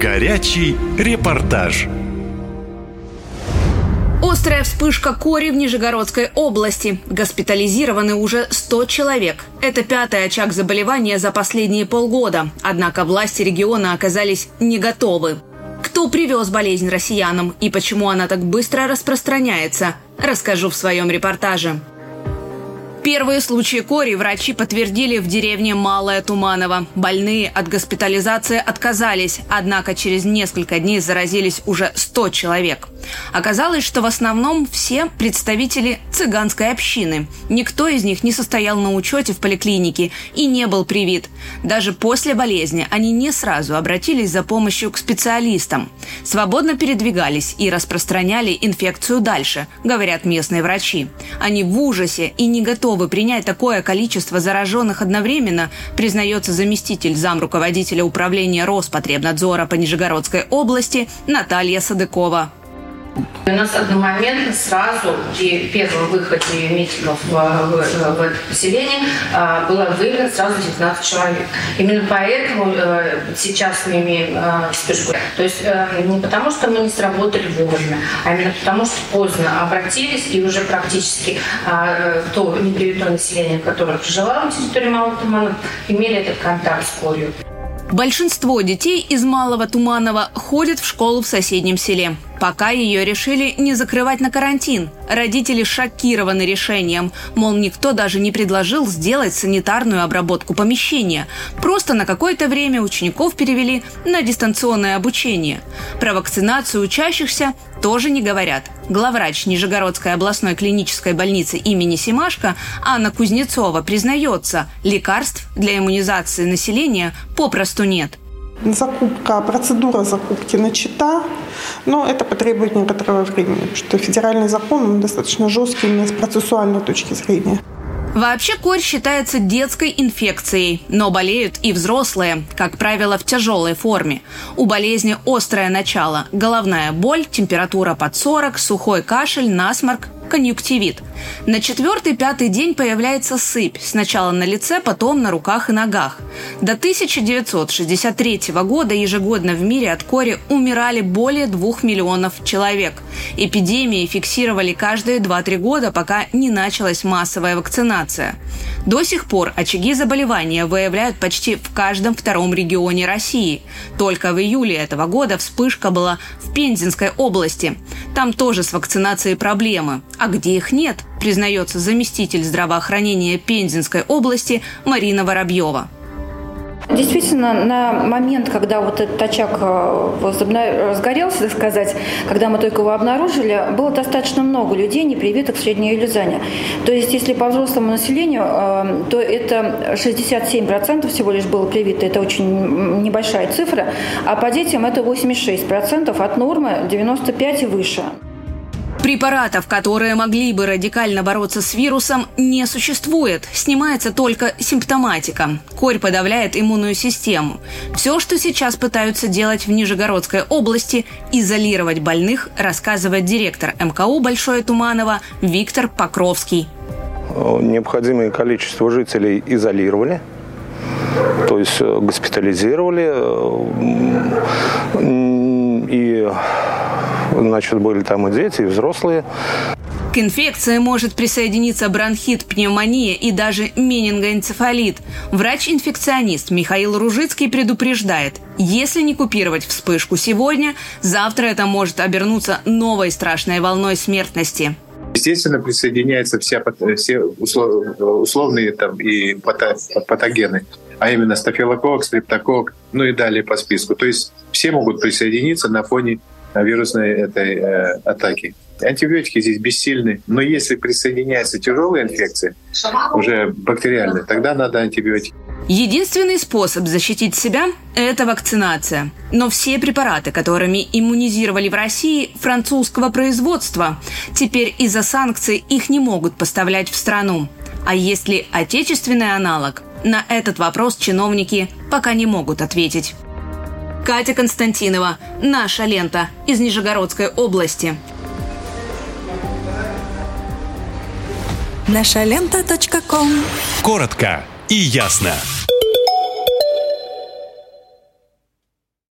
Горячий репортаж. Острая вспышка кори в Нижегородской области. Госпитализированы уже 100 человек. Это пятый очаг заболевания за последние полгода. Однако власти региона оказались не готовы. Кто привез болезнь россиянам и почему она так быстро распространяется, расскажу в своем репортаже. Первые случаи кори врачи подтвердили в деревне Малая Туманова. Больные от госпитализации отказались, однако через несколько дней заразились уже 100 человек. Оказалось, что в основном все представители цыганской общины. Никто из них не состоял на учете в поликлинике и не был привит. Даже после болезни они не сразу обратились за помощью к специалистам. Свободно передвигались и распространяли инфекцию дальше, говорят местные врачи. Они в ужасе и не готовы принять такое количество зараженных одновременно, признается заместитель замруководителя управления Роспотребнадзора по Нижегородской области Наталья Садыкова. У нас одномоментно сразу при первом выходе митингов в, в, в это поселение а, было выявлено сразу 19 человек. Именно поэтому э, сейчас мы имеем э, вспышку. То есть э, не потому, что мы не сработали вовремя, а именно потому, что поздно обратились и уже практически то непривитое население, которое проживало на территории Малого Тумана, имели этот контакт с корью. Большинство детей из Малого Туманова ходят в школу в соседнем селе. Пока ее решили не закрывать на карантин. Родители шокированы решением. Мол, никто даже не предложил сделать санитарную обработку помещения. Просто на какое-то время учеников перевели на дистанционное обучение. Про вакцинацию учащихся тоже не говорят. Главврач Нижегородской областной клинической больницы имени Симашко Анна Кузнецова признается, лекарств для иммунизации населения попросту нет – Закупка, процедура закупки начата, но это потребует некоторого времени, потому что федеральный закон он достаточно жесткий именно с процессуальной точки зрения. Вообще корь считается детской инфекцией, но болеют и взрослые, как правило, в тяжелой форме. У болезни острое начало – головная боль, температура под 40, сухой кашель, насморк, конъюнктивит. На четвертый-пятый день появляется сыпь, сначала на лице, потом на руках и ногах. До 1963 года ежегодно в мире от кори умирали более двух миллионов человек. Эпидемии фиксировали каждые 2-3 года, пока не началась массовая вакцинация. До сих пор очаги заболевания выявляют почти в каждом втором регионе России. Только в июле этого года вспышка была в Пензенской области. Там тоже с вакцинацией проблемы. А где их нет, признается заместитель здравоохранения Пензенской области Марина Воробьева. Действительно, на момент, когда вот этот очаг э, разгорелся, так сказать, когда мы только его обнаружили, было достаточно много людей, не привитых к средней Юлизане. То есть, если по взрослому населению, э, то это 67% всего лишь было привито, это очень небольшая цифра, а по детям это 86% от нормы 95 и выше. Препаратов, которые могли бы радикально бороться с вирусом, не существует. Снимается только симптоматика. Корь подавляет иммунную систему. Все, что сейчас пытаются делать в Нижегородской области – изолировать больных, рассказывает директор МКУ Большое Туманово Виктор Покровский. Необходимое количество жителей изолировали, то есть э, госпитализировали э, и Значит, были там и дети, и взрослые. К инфекции может присоединиться бронхит, пневмония и даже менингоэнцефалит. Врач-инфекционист Михаил Ружицкий предупреждает, если не купировать вспышку сегодня, завтра это может обернуться новой страшной волной смертности. Естественно, присоединяются все, все условные там и патогены, а именно стафилококк, стрептококк, ну и далее по списку. То есть все могут присоединиться на фоне вирусной этой э, атаки. Антибиотики здесь бессильны, но если присоединяется тяжелая инфекция, уже бактериальная, тогда надо антибиотики. Единственный способ защитить себя – это вакцинация. Но все препараты, которыми иммунизировали в России, французского производства. Теперь из-за санкций их не могут поставлять в страну. А есть ли отечественный аналог? На этот вопрос чиновники пока не могут ответить. Катя Константинова. Наша лента из Нижегородской области. Наша лента. Коротко и ясно.